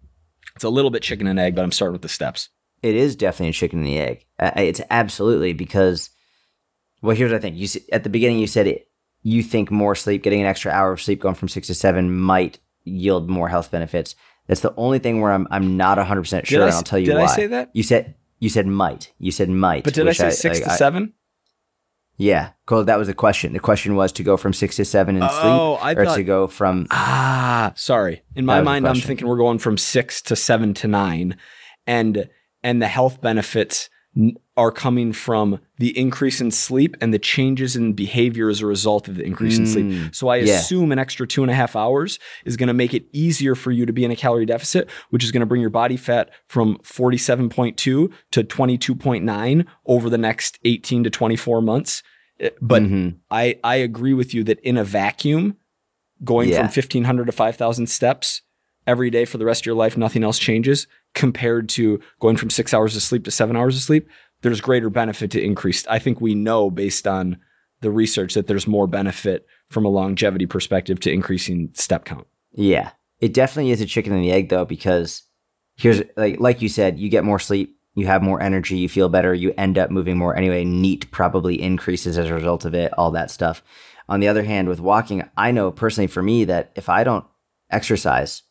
it's a little bit chicken and egg, but I'm starting with the steps. it is definitely a chicken and the egg. Uh, it's absolutely because, well, here's what I think. You at the beginning you said it. You think more sleep, getting an extra hour of sleep, going from six to seven, might yield more health benefits. That's the only thing where I'm I'm not 100 percent sure, I and I'll tell you did why. I say that? You said you said might. You said might. But did I say six like, to I- seven? Yeah, cool. That was the question. The question was to go from six to seven in Oh, sleep, I or thought- to go from Ah, sorry. In my mind, I'm thinking we're going from six to seven to nine, and and the health benefits are coming from the increase in sleep and the changes in behavior as a result of the increase in sleep. Mm, So I yeah. assume an extra two and a half hours is going to make it easier for you to be in a calorie deficit, which is going to bring your body fat from 47.2 to 22.9 over the next 18 to 24 months. Eh, But Mhm. I I agree with you that in a vacuum, going Yeah. from fifteen hundred to five thousand steps every day for the rest of your life, nothing else changes. Compared to going from six hours of sleep to seven hours of sleep, there's greater benefit to increased. I think we know based on the research that there's more benefit from a longevity perspective to increasing step count. Yeah. It definitely is a chicken and the egg though, because here's like like you said, you get more sleep, you have more energy, you feel better, you end up moving more anyway. NEAT probably increases as a result of it, all that stuff. On the other hand, with walking, I know personally for me that if I don't exercise,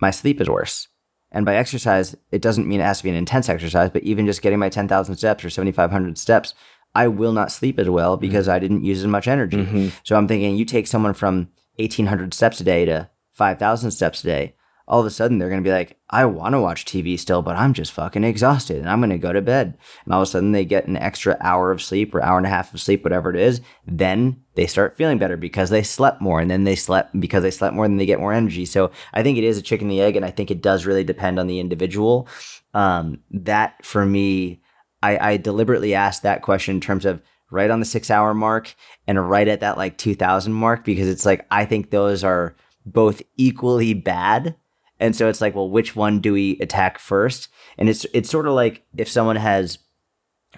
my sleep is worse. And by exercise, it doesn't mean it has to be an intense exercise, but even just getting my 10,000 steps or 7,500 steps, I will not sleep as well because I didn't use as much energy. Mhm. So I'm thinking you take someone from 1800 steps a day to 5000 steps a day, all of a sudden they're going to be like, I want to watch TV still, but I'm just fucking exhausted and I'm going to go to bed. And all of a sudden they get an extra hour of sleep or hour and a half of sleep, whatever it is. Then they start feeling better because they slept more and then they slept because they slept more and they get more energy. So I think it is a chicken and the egg. And I think it does really depend on the individual. Um, that for me, I, I deliberately asked that question in terms of right on the six hour mark and right at that like 2000 mark because it's like I think those are both equally bad. And so it's like, well, which one do we attack first? And it's it's sort of like if someone has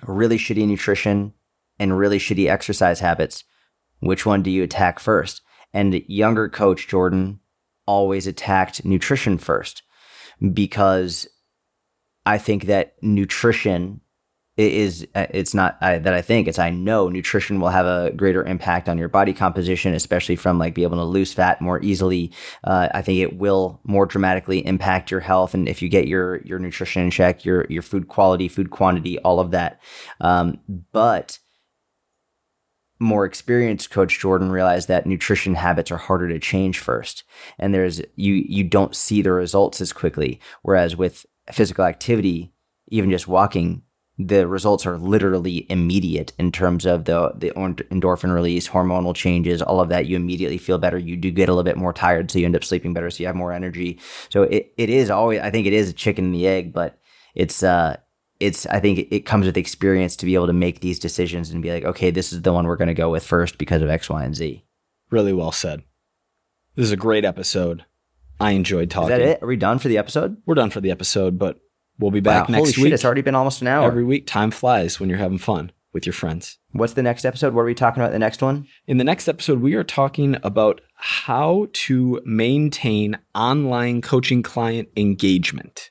really shitty nutrition and really shitty exercise habits, which one do you attack first? And younger coach Jordan always attacked nutrition first because I think that nutrition i- is uh, it's not I, that I think it's I know nutrition will have a greater impact on your body composition, especially from like be able to lose fat more easily. Uh, I think it will more dramatically impact your health, and if you get your your nutrition in check, your your food quality, food quantity, all of that. Um, but more experienced coach Jordan realized that nutrition habits are harder to change first, and there's you you don't see the results as quickly. Whereas with physical activity, even just walking, the results are literally immediate in terms of the the endorphin release, hormonal changes, all of that. You immediately feel better. You do get a little bit more tired, so you end up sleeping better, so you have more energy. So it, it is always I think it is a chicken and the egg, but it's uh it's I think it comes with experience to be able to make these decisions and be like, okay, this is the one we're going to go with first because of X, Y, and Z. Really well said. This is a great episode. I enjoyed talking. Is that it? Are we done for the episode? We're done for the episode, but we'll be back wow, next holy week. Shit, it's already been almost an hour. Every week, time flies when you're having fun with your friends. What's the next episode? What are we talking about? The next one? In the next episode, we are talking about how to maintain online coaching client engagement.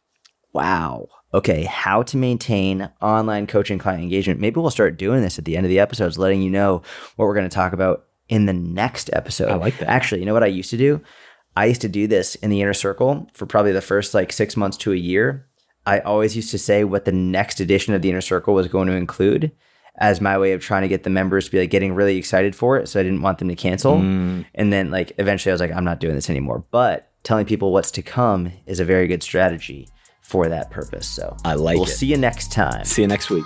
Wow. Okay, how to maintain online coaching client engagement. Maybe we'll start doing this at the end of the episodes, letting you know what we're going to talk about in the next episode. I like that. Actually, you know what I used to do? I used to do this in the inner circle for probably the first like six months to a year. I always used to say what the next edition of the inner circle was going to include as my way of trying to get the members to be like getting really excited for it. So I didn't want them to cancel. Mm. And then like eventually I was like, I'm not doing this anymore. But telling people what's to come is a very good strategy for that purpose. So I like we'll it. see you next time. See you next week.